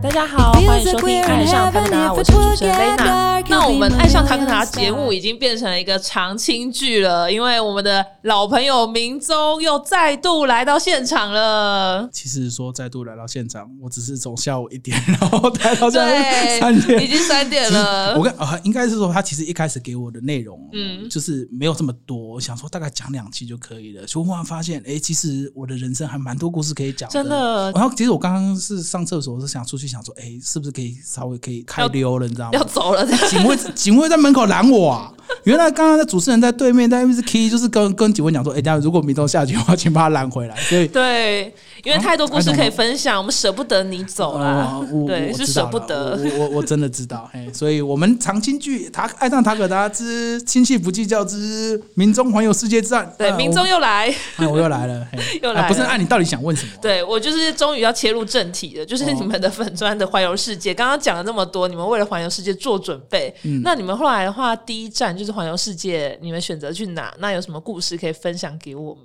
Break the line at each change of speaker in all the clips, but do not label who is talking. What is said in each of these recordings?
大家好，欢迎收听《爱上塔克达》，我是主持人 Lena。那我们《爱上塔克达》节目已经变成了一个常青剧了，因为我们的老朋友明宗又再度来到现场了。
其实说再度来到现场，我只是从下午一点，然后待到现在，三点，
已经三点了
我跟啊，应该是说他其实一开始给我的内容，
嗯
嗯，就是没有这么多，我想说大概讲两期就可以了。结果忽然发现，哎，其实我的人生还蛮多故事可以讲
真的
然后其实我刚刚是上厕所，是想出去想说，哎，是不是可以稍微可以开溜了，你知道吗
要？走了，
警卫警卫在门口拦我啊！原来刚刚的主持人在对面，但因为是 key，就是跟跟几位讲说，哎，这样如果民众下去的话，请把他拦回来。所以
对，因为太多故事可以分享，我们舍不得你走啦
哦，
对，是舍不得。
我我我真的知道，哎，所以我们长青剧塔爱上塔可达之亲戚不计较之民众环游世界战，
对，
啊
民众
我
又来，
哎我又来了，嘿
又来了
啊不是按你到底想问什么？
对我就是终于要切入正题了，就是
哦
你们的粉砖的环游世界。刚刚讲了那么多，你们为了环游世界做准备，
嗯
那你们后来的话，第一站就是环游世界，你们选择去哪？那有什么故事可以分享给我们？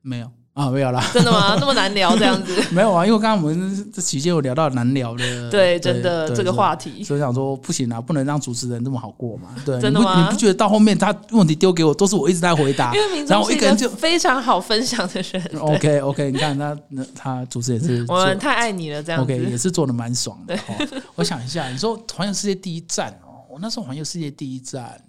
没有啊，没有啦。
真的吗？那么难聊这样子？
没有啊，因为刚刚我们这期间有聊到难聊的，
对真的这个话题
所以想说不行啊，不能让主持人这么好过嘛。对，
真的吗
你不你不觉得到后面他问题丢给我，都是我一直在回答，然后我一个人就
非常好分享的人
，OK OK，你看他那他主持也是
我们太爱你了，这样
OK 也。是做的蛮爽的。哦。我想一下，你说环游世界第一站哦，我那时候环游世界第一站，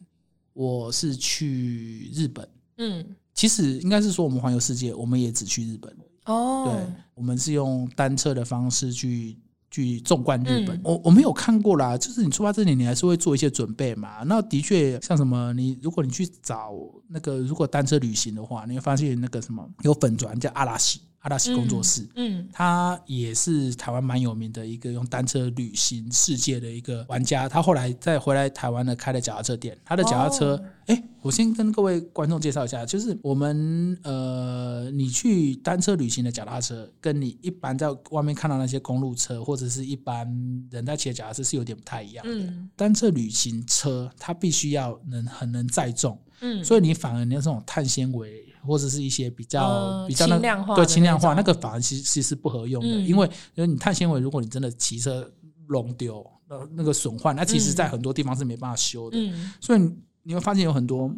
我是去日本。
嗯，
其实应该是说，我们环游世界，我们也只去日本。
哦，
对，我们是用单车的方式去去纵贯日本。
嗯
我我没有看过啦，就是你出发之前，你还是会做一些准备嘛。那的确，像什么，你如果你去找那个如果单车旅行的话，你会发现那个什么有粉团叫阿拉西阿拉西工作室。
嗯，
他也是台湾蛮有名的一个用单车旅行世界的一个玩家。他后来再回来台湾呢，开了脚踏车店。他的脚踏车
哦，
哎、我先跟各位观众介绍一下，就是我们呃，你去单车旅行的脚踏车，跟你一般在外面看到那些公路车或者是一般人在骑的脚踏车是有点不太一样的。
嗯
单车旅行车它必须要能很能载重，
嗯，
所以你反而你那种碳纤维或者是一些比较、
呃
比较那
个量化
对轻量化
那
个反而其实其实不合用的，
嗯。
因为因为你碳纤维，如果你真的骑车弄丢，呃那个损坏，那其实在很多地方是没办法修的，
嗯。
所以你你会发现有很多。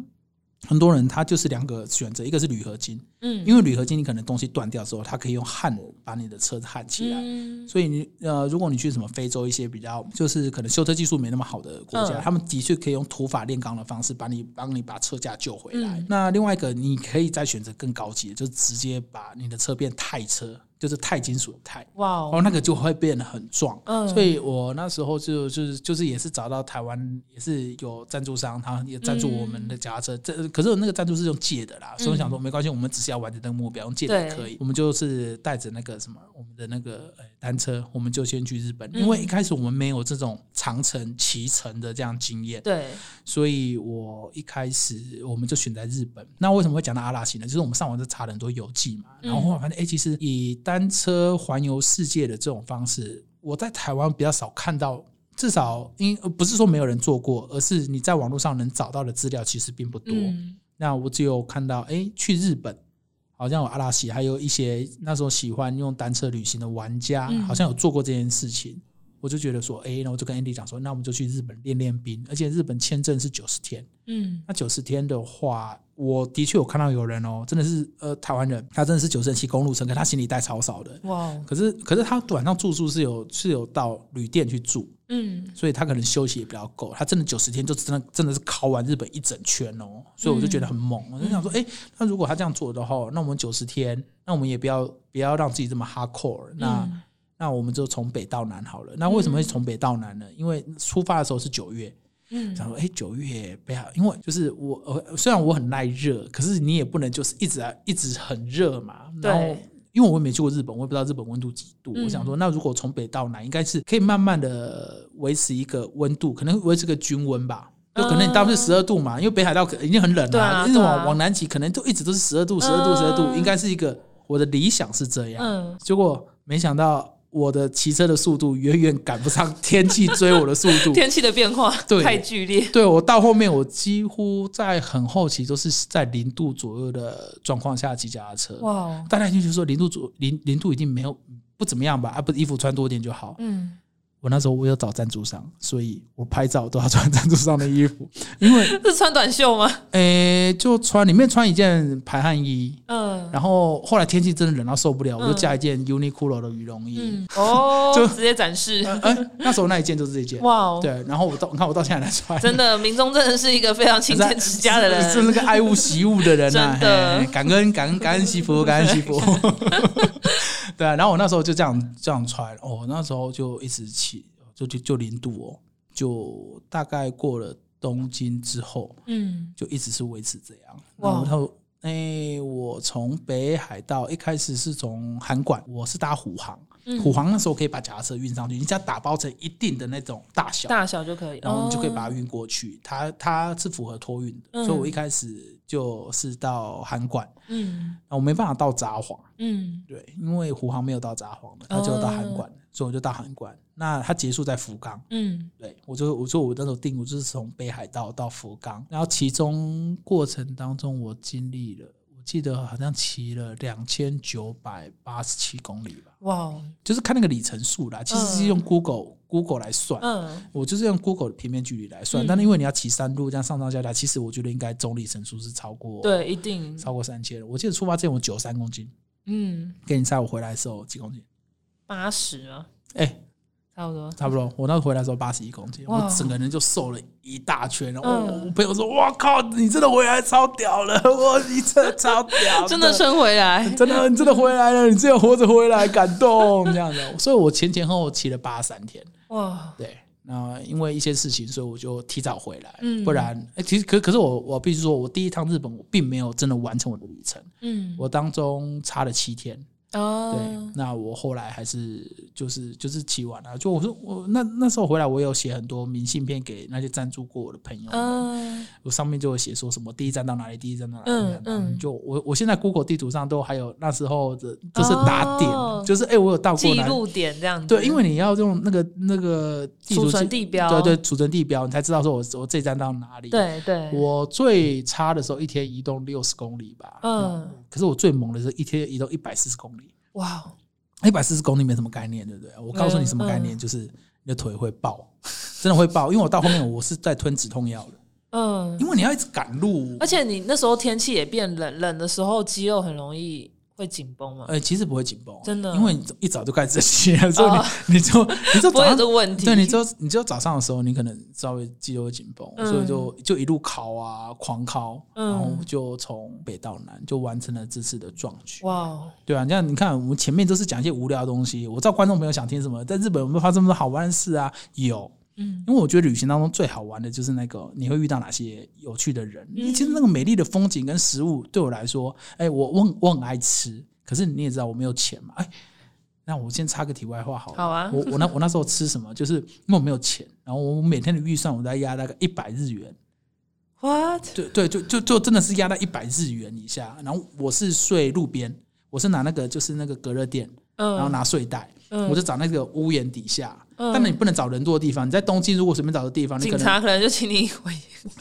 很多人他就是两个选择，一个是铝合金，
嗯，
因为铝合金你可能东西断掉之后，它可以用焊把你的车子焊起来，
嗯。
所以你呃，如果你去什么非洲一些比较就是可能修车技术没那么好的国家，
嗯。
他们的确可以用土法炼钢的方式把你帮你把车架救回来。
嗯。
那另外一个，你可以再选择更高级的，就直接把你的车变钛车，就是钛金属的钛。
哇
哦，
哦，
那个就会变得很壮，
嗯
所以我那时候就就是就是也是找到台湾也是有赞助商，他也赞助我们的脚踏车，这可是那个赞助是用借的啦，所以我想说没关系，我们只是要完成那个目标，用借的也可以。我们就是带着那个什么我们的那个呃单车，我们就先去日本，
嗯
因为一开始我们没有这种长城骑乘的这样经验，
对，
所以我一开始我们就选在日本。那为什么会讲到阿拉西呢？就是我们上网就查了很多游记嘛，然后后来发现，哎、其实以单车环游世界的这种方式，我在台湾比较少看到。至少因呃不是说没有人做过，而是你在网络上能找到的资料其实并不多。
嗯
那我只有看到，哎、去日本好像有阿拉西，还有一些那时候喜欢用单车旅行的玩家，
嗯
好像有做过这件事情。我就觉得说，哎、那我就跟 Andy 讲说，那我们就去日本练练兵，而且日本签证是九十天。
嗯
那九十天的话，我的确有看到有人哦，真的是呃台湾人，他真的是九十天骑公路车，可他行李带超少的。
哇哦，
可是可是他晚上住宿是有是有到旅店去住，
嗯
所以他可能休息也比较够。他真的九十天就真的真的是考完日本一整圈哦，所以我就觉得很猛。我就想说，哎、那如果他这样做的话，那我们九十天，那我们也不要不要让自己这么 hardcore。那、
嗯
那我们就从北到南好了。那为什么会从北到南呢？因为出发的时候是九月，
嗯
想说，哎、九月北海，因为就是我，呃，虽然我很耐热，可是你也不能就是一直啊一直很热嘛。然后
对，
因为我也没去过日本，我也不知道日本温度几度。
嗯
我想说，那如果从北到南，应该是可以慢慢的维持一个温度，可能维持个均温吧。就可能你大部分十二度嘛，因为北海道可已经很冷
对啊
了，因为
对啊
往往南极可能都一直都是十二度、十二度、十二度，
嗯
应该是一个我的理想是这样。
嗯
结果没想到我的骑车的速度远远赶不上天气追我的速度，
天气的变化
对
太剧烈。
对我到后面，我几乎在很后期都是在零度左右的状况下骑脚踏车。
哇哦，
大家就觉得说零度左零零度已经没有不怎么样吧？啊，不，衣服穿多点就好。
嗯，
我那时候我有找赞助商，所以我拍照都要穿 赞助商的衣服，因为
是穿短袖吗？
诶、就穿里面穿一件排汗衣，
嗯
然后后来天气真的冷到受不了，我就
嗯
加一件 Uniqlo 的羽绒衣。
嗯，哦，
就
直接展示，
呃哎、那时候那一件就是这件。
哇哦，
对，然后我到你看我到现在还在穿，
真的，民众真的是一个非常勤俭持家的人，
是那个爱物惜物的人呐、
真的
感恩感恩感恩惜福，感恩惜福。对啊，然后我那时候就这样这样穿，哦，那时候就一直起，就就就零度哦，就大概过了东京之后，
嗯
就一直是维持这样。然后，哎、我从北海道一开始是从函馆，我是搭虎航，
嗯。
虎航那时候可以把脚踏车运上去，你只要打包成一定的那种大小，
大小就可以，
然后你就可以把
哦
它运过去。它它是符合托运的，
嗯
所以我一开始就是到函馆，
嗯。
我没办法到札幌，
嗯。
对，因为虎航没有到札幌的，它只有到函馆，所以我就到函馆。那它结束在福冈，
嗯。
对我就我说我那时候定，我就是从北海道到福冈，然后其中过程当中我经历了，我记得好像骑了两千九百八十七公里吧，
哇哦，
就是看那个里程数啦，其实是用 Google、Google 来算，
嗯。
我就是用 Google 的平面距离来算，
嗯。
但是因为你要骑山路这样上上下下，其实我觉得应该总里程数是超过
对，一定，
超过三千。我记得出发之前我九三公斤，
嗯，
给你猜我回来的时候几公斤？
八十啊，
哎、
差不多，
差不多。我那时候回来的时候八十一公斤，我整个人就瘦了一大圈。然后
嗯
我我朋友说：“哇靠，你真的回来超屌了！我你真的超屌，
真的生回来，
真的你真的回来了，你真的活着回来，感动这样的。”所以，我前前后后骑了八十三天。
哇，
对，那因为一些事情，所以我就提早回来，
嗯
不然，哎、其实可可是我我必须说，我第一趟日本我并没有真的完成我的旅程，
嗯，
我当中差了七天。
哦，
对，那我后来还是就是就是骑完了，就我说我那那时候回来，我有写很多明信片给那些赞助过我的朋友们，
嗯。
我上面就有写说什么第一站到哪里，第一站到哪里，
嗯
就我我现在 Google 地图上都还有那时候的，就是打点，
哦。
就是哎、我有到过哪里。
记录点这样子，
对，因为你要用那个那个地图
储存地标，
对对，储存地标，你才知道说我我这一站到哪里。，
对对，
我最差的时候一天移动六十公里吧，
嗯，
可是我最猛的是一天移动一百四十公里。
哇，
一百四十公里没什么概念，对不对？我告诉你什么概念，
嗯
就是你的腿会爆，真的会爆。因为我到后面我是在吞止痛药的，
嗯
因，为你要一直赶路
而。且你那时候天气也变冷，冷的时候肌肉很容易会紧绷吗，
呃，其实不会紧绷，
真的？
因为你一早就开始骑了，所以
哦。
你 你就你就
不会有
早上
这个问题，
对，你就你就早上的时候，你可能稍微肌肉会紧绷，
嗯。
所以就就一路考啊，狂考，
嗯。
然后就从北到南就完成了这次的壮举。
哇哦，
对啊，这样你看，我们前面都是讲一些无聊的东西，我知道观众朋友想听什么，在日本有没有发生什么好玩的事啊？有，
嗯
因为我觉得旅行当中最好玩的就是那个你会遇到哪些有趣的人。
嗯
其实那个美丽的风景跟食物对我来说，哎、我我很我很爱吃，可是你也知道我没有钱嘛，哎。那我先插个题外话好了。
好啊
我我那我那时候吃什么？就是因为我没有钱，然后我每天的预算我在压大概一百日元。
，what？
对对，就就就真的是压到一百日元以下。然后我是睡路边，我是拿那个就是那个隔热垫，
嗯，
然后拿睡袋，
嗯
我就找那个屋檐底下。
嗯
但你不能找人多的地方。你在东京如果随便找个地方，你可能
警察可能就请你回，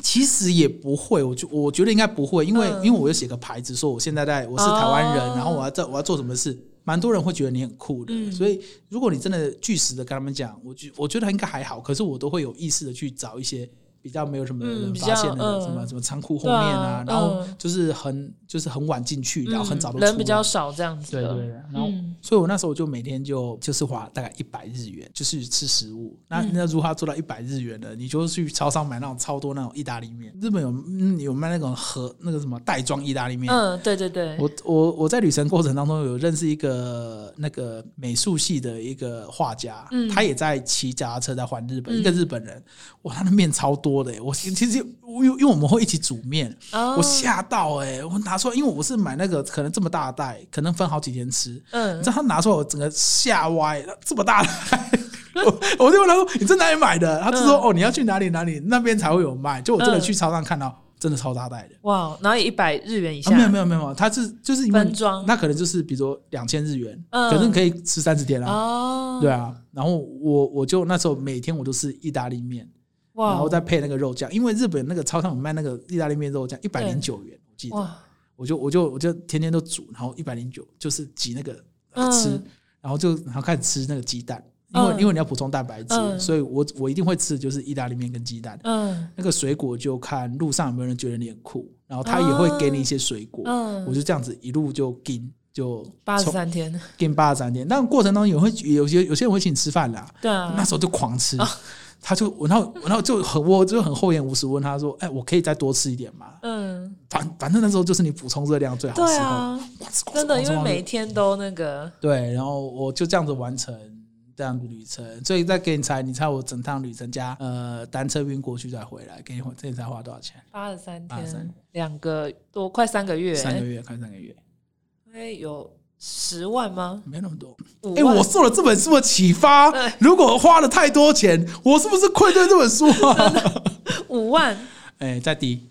其实也不会，我觉我觉得应该不会，因为、
嗯
因为我有写个牌子说我现在在我是台湾人，
哦
然后我要做我要做什么事，蛮多人会觉得你很酷的。
嗯
所以如果你真的据实的跟他们讲，我觉我觉得应该还好，可是我都会有意识的去找一些。比较没有什么人发现的，什么什么仓库后面啊，
啊
然后
嗯
就是很就是很晚进去，然后很早都
人比较少这样子，
对对对，然后、
嗯。
所以我那时候就每天就就是花大概一百日元，就是吃食物。那
嗯。
那如何要做到一百日元的？你就去超商买那种超多那种意大利面，日本有嗯有卖那种盒那个什么袋装意大利面。
嗯，对对对，
我我我在旅程过程当中有认识一个那个美术系的一个画家，
嗯。
他也在骑脚踏车在环日本，
嗯。
一个日本人，哇，他的面超多的耶，我其实因为因为我们会一起煮面，
哦
我吓到哎、我拿出来，因为我是买那个可能这么大的袋，可能分好几天吃，你
嗯
知道他拿出来，我整个吓歪，这么大的袋。我我就问他说：“你在哪里买的？”他就说：“
嗯
哦，你要去哪里哪里那边才会有卖。”就我真的去超商看到真的超大袋的。
哇，然后一百日元以下，
没有没有没有，他是就是
分装
那可能就是比如说两千日元，
嗯
可是可以吃三十天啊。
哦，
对啊，然后我我就那时候每天我都是意大利面，
哇，
然后再配那个肉酱，因为日本那个超商有卖那个意大利面肉酱，一百零九元，我记得。我就我就我就天天都煮，然后一百零九就是挤那个
嗯
吃，然后就然后开始吃那个鸡蛋，因为、
嗯
因为你要补充蛋白质，
嗯。
所以我我一定会吃的就是意大利面跟鸡蛋。
嗯。
那个水果就看路上有没有人觉得你很酷，然后他也会给你一些水果，
嗯，
我就这样子一路就跟就
八十三天，
跟八十三天，但过程当中也会有些有些人会请你吃饭啦，
对啊，
那时候就狂吃。他就，然后，然后就很，我就很厚颜无耻问他说：“哎，我可以再多吃一点吗？
嗯，
反反正那时候就是你补充热量最好的时候。
对啊，真的，因为每天都那个，
对，然后我就这样子完成这样的旅程，所以再给你猜，你猜我整趟旅程加呃单车运过去再回来，给你这你猜花多少钱？
八十三
83
天，两个多快三个月，
三个月，快三个月，
哎，有十万吗？
没那么多。哎、
万
我受了这本书的启发，如果花了太多钱，我是不是愧对这本书啊？
五万
哎、再低，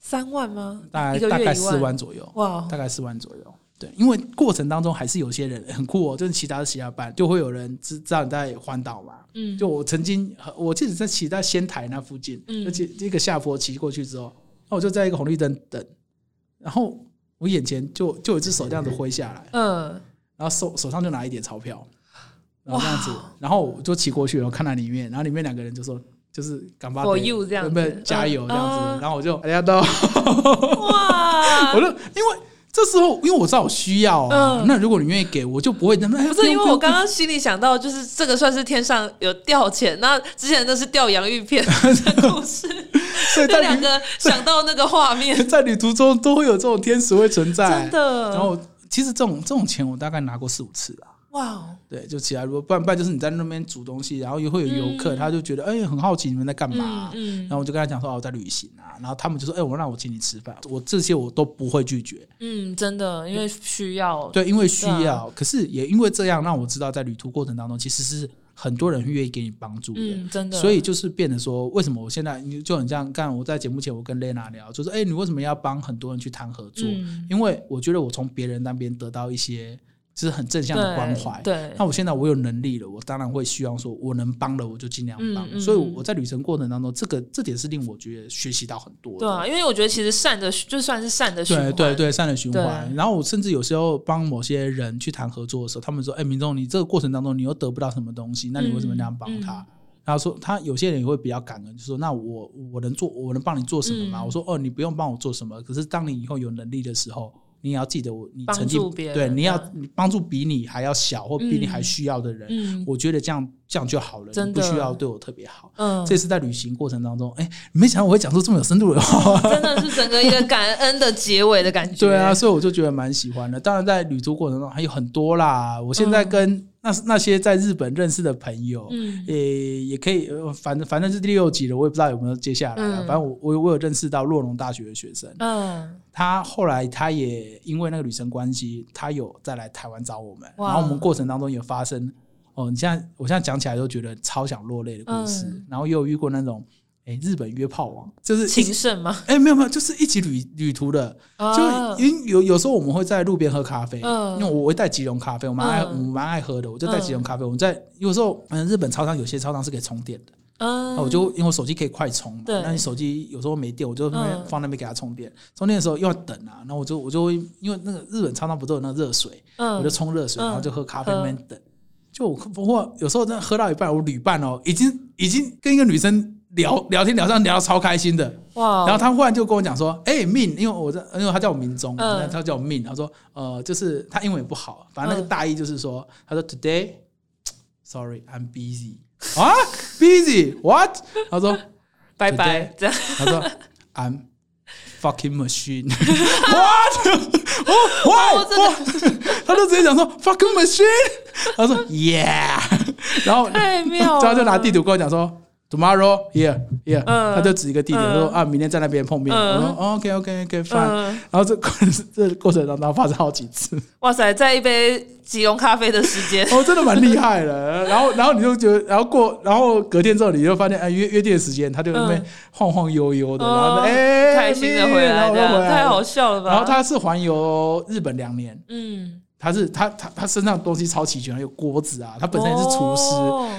三万吗？
大概大概四
万
左右，
哇，
大概四万左右。对，因为过程当中还是有些人很酷哦，就是其他的其他班，就会有人知知道你在环岛嘛。
嗯，
就我曾经，我记得在骑在仙台那附近，
嗯
而且一个下坡骑过去之后，那我就在一个红绿灯等，然后我眼前就就有一只手这样子挥下来，
嗯，
然后手手上就拿一叠钞票，然后这样子，然后我就骑过去，然后看到里面，然后里面两个人就说。就是干巴
For you 这样子。
对不对？加油这样子，
嗯。
然后我就大家都，
哇。
我，就因为这时候，因为我知道我需要啊，
嗯。
那如果你愿意给我，就不会那么。哎
不是因为我刚
刚
刚心里想到，就是这个算是天上有掉钱，那之前那是掉洋芋片的故事，
所以在旅
这两个 想到那个画面，
在旅途中都会有这种天使会存在，
真的。
然后其实这种这种钱我大概拿过四五次了。
哇哦，
对，就起来，如果不然不然就是你在那边煮东西，然后也会有游客，
嗯。
他就觉得哎、很好奇你们在干嘛，
嗯
然后我就跟他讲说哦我在旅行啊，然后他们就说哎、我让我请你吃饭，我这些我都不会拒绝，
嗯，真的，因为需要，
对，因为需
对
要，可是也因为这样让我知道在旅途过程当中其实是很多人愿意给你帮助的。
嗯，真的，
所以就是变得说，为什么我现在你就很像干我在节目前我跟 Lena 聊，就是哎、你为什么要帮很多人去谈合作？
嗯
因为我觉得我从别人那边得到一些就是很正向的关怀。
对，
那我现在我有能力了，我当然会希望说，我能帮的我就尽量帮。所以我在旅程过程当中，这个这点是令我觉得学习到很多的。
对啊，因为我觉得其实善的就算是善的循环，
对对对，善的循环。然后我甚至有时候帮某些人去谈合作的时候，他们说：“哎，民众，你这个过程当中你又得不到什么东西，那你为什么那样帮他？”
嗯
然后说他有些人也会比较感恩，就说：“那我我能做，我能帮你做什么吗？”
嗯
我说：“哦，你不用帮我做什么，可是当你以后有能力的时候。”你也要记得我，你
帮
曾经对你要你帮助比你还要小或比你
嗯
还需要的人，
嗯
我觉得这样这样就好了，不需要对我特别好。
嗯，
这次在旅行过程当中，哎，没想到我会讲出这么有深度的话。
真的是整个一个感恩的结尾的感觉，
对啊，所以我就觉得蛮喜欢的。当然，在旅途过程中还有很多啦。我现在跟那那些在日本认识的朋友，
嗯。
也也可以，呃反正反正是第六集了，我也不知道有没有接下来了。
嗯。
反正我我我有认识到洛龙大学的学生，
嗯。
他后来他也因为那个旅程关系，他有再来台湾找我们，然后我们过程当中也发生哦，你现在我现在讲起来都觉得超想落泪的故事，
嗯。
然后也有遇过那种。哎，日本约炮王就是
情圣吗？
哎，没有没有，就是一起旅旅途的，
啊
就因有有时候我们会在路边喝咖啡，
嗯
因为我会带吉隆咖啡，我蛮爱、
嗯
我蛮爱喝的，我就带吉隆咖啡。我们在有时候嗯，日本超商有些超商是可以充电的，
嗯，
那我就因为我手机可以快充嘛，那你手机有时候没电，我就放那边给它充电。充电的时候又要等啊，然后我就我就会因为那个日本超商不都有那个热水，
嗯
我就冲热水，
嗯
然后就喝咖啡那边等。就我不过有时候真的喝到一半，我旅伴哦，已经已经跟一个女生聊聊天聊上聊得超开心的，
哇，
然后他忽然就跟我讲说：“哎、命，因为我在，因为他叫我明忠，
嗯。
他叫我命。他说，呃，就是他英文也不好，反正那个
嗯
大意就是说，他说 Today，sorry I'm busy 啊，busy? What？他说
拜拜 这样，
他说 I'm fucking machine what？哦，why？他就直接讲说 fucking machine，他说 yeah，然后
太妙了，
然后就拿地图跟我讲说 tomorrow here here，他就指一个地点说啊，明天在那边碰面。我说 OK OK OK fine。然后这 这过程当中发生好几次。
哇塞，在一杯即溶咖啡的时间，
哦，真的蛮厉害的。然后然后你就觉得，然后过然后隔天之后，你就发现哎约约定的时间，他就那边晃晃悠悠的，然后哎
开心的回来，太好笑了吧？
然后他是环游日本两年，嗯。他是他他他身上东西超齐全，有锅子啊，他本身也是厨师，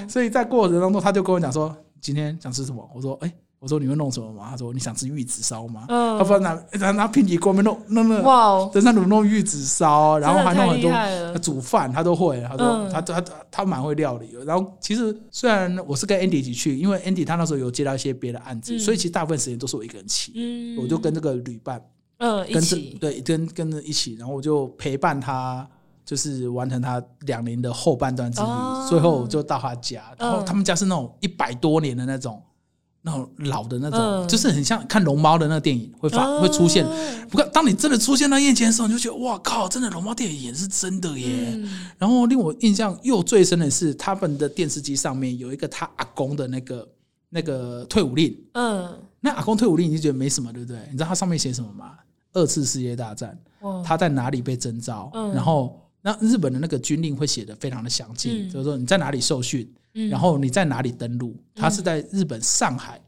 所以在过程当中他就跟我讲说，今天想吃什么？我说，哎，我说你会弄什么吗？他说你想吃玉子烧吗？他不知道拿拿拿平底锅面弄弄那哇，登山炉弄玉子烧，然后还弄很多煮饭，他都会。他说他他他蛮会料理。然后其实虽然我是跟 Andy 一起去，因为 Andy 他那时候有接到一些别的案子，所以其实大部分时间都是我一个人骑，我就跟这个旅伴。
嗯，一起
对，跟跟着一起，然后我就陪伴他，就是完成他两年的后半段之旅。最后就到他家，然后他们家是那种一百多年的那种，那种老的那种，就是很像看龙猫的那个电影会发会出现。不过当你真的出现在眼前的时候，你就觉得哇靠，真的龙猫电影演是真的耶。然后令我印象又最深的是，他们的电视机上面有一个他阿公的那个那个退伍令。嗯，那阿公退伍令你就觉得没什么，对不对？你知道他上面写什么吗？二次世界大战，他在哪里被征召？然后那日本的那个军令会写的非常的详尽，就是说你在哪里受训，然后你在哪里登陆。他是在日本上海，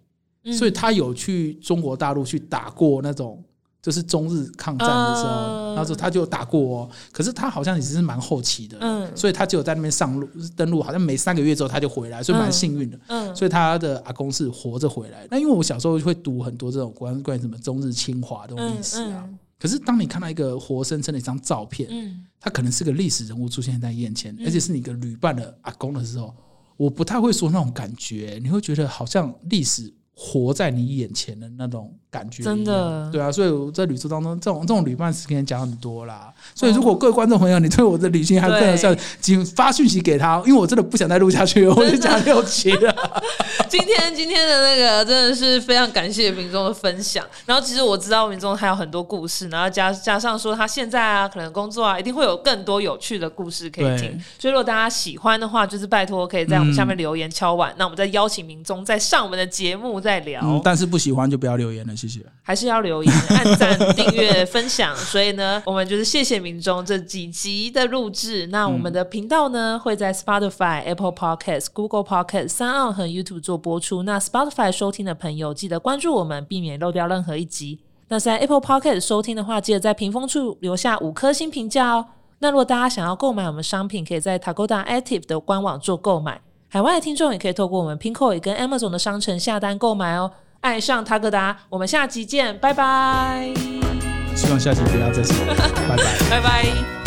所以他有去中国大陆去打过那种。就是中日抗战的时候，他说他就打过哦，可是他好像也是蛮后期的，所以他只有在那边上路登陆，好像每三个月之后他就回来，所以蛮幸运的。所以他的阿公是活着回来。那因为我小时候会读很多这种关关于什么中日侵华这种历史啊，可是当你看到一个活生生的一张照片，嗯。他可能是个历史人物出现在眼前，而且是你个旅伴的阿公的时候，我不太会说那种感觉，你会觉得好像历史活在你眼前的那种。感觉
真的
对啊，所以我在旅途当中，这种这种旅伴是跟你讲很多啦。所以如果各位观众朋友，你对我的旅行还更有效，请发讯息给他，因为我真的不想再录下去，我就讲六期了。
今天今天的那个真的是非常感谢民众的分享。然后其实我知道民众还有很多故事，然后加加上说他现在啊，可能工作啊，一定会有更多有趣的故事可以听。所以如果大家喜欢的话，就是拜托可以在我们下面留言敲碗，那我们再邀请民众再上我们的节目再聊。
但是不喜欢就不要留言了。
谢谢还是要留言、按赞、订阅、分享。所以呢，我们就是谢谢民众这几集的录制。那我们的频道呢，会在 Spotify、Apple Podcasts、Google Podcasts、三奥和 YouTube 做播出。那 Spotify 收听的朋友，记得关注我们，避免漏掉任何一集。那在 Apple Podcast 收听的话，记得在屏风处留下五颗星评价哦。那如果大家想要购买我们商品，可以在 Tagoda Active 的官网做购买。海外的听众也可以透过我们 Pinko 也跟 Amazon 的商城下单购买哦。爱上塔格达，我们下集见，拜拜。
希望下集不要再见，拜拜，
拜拜。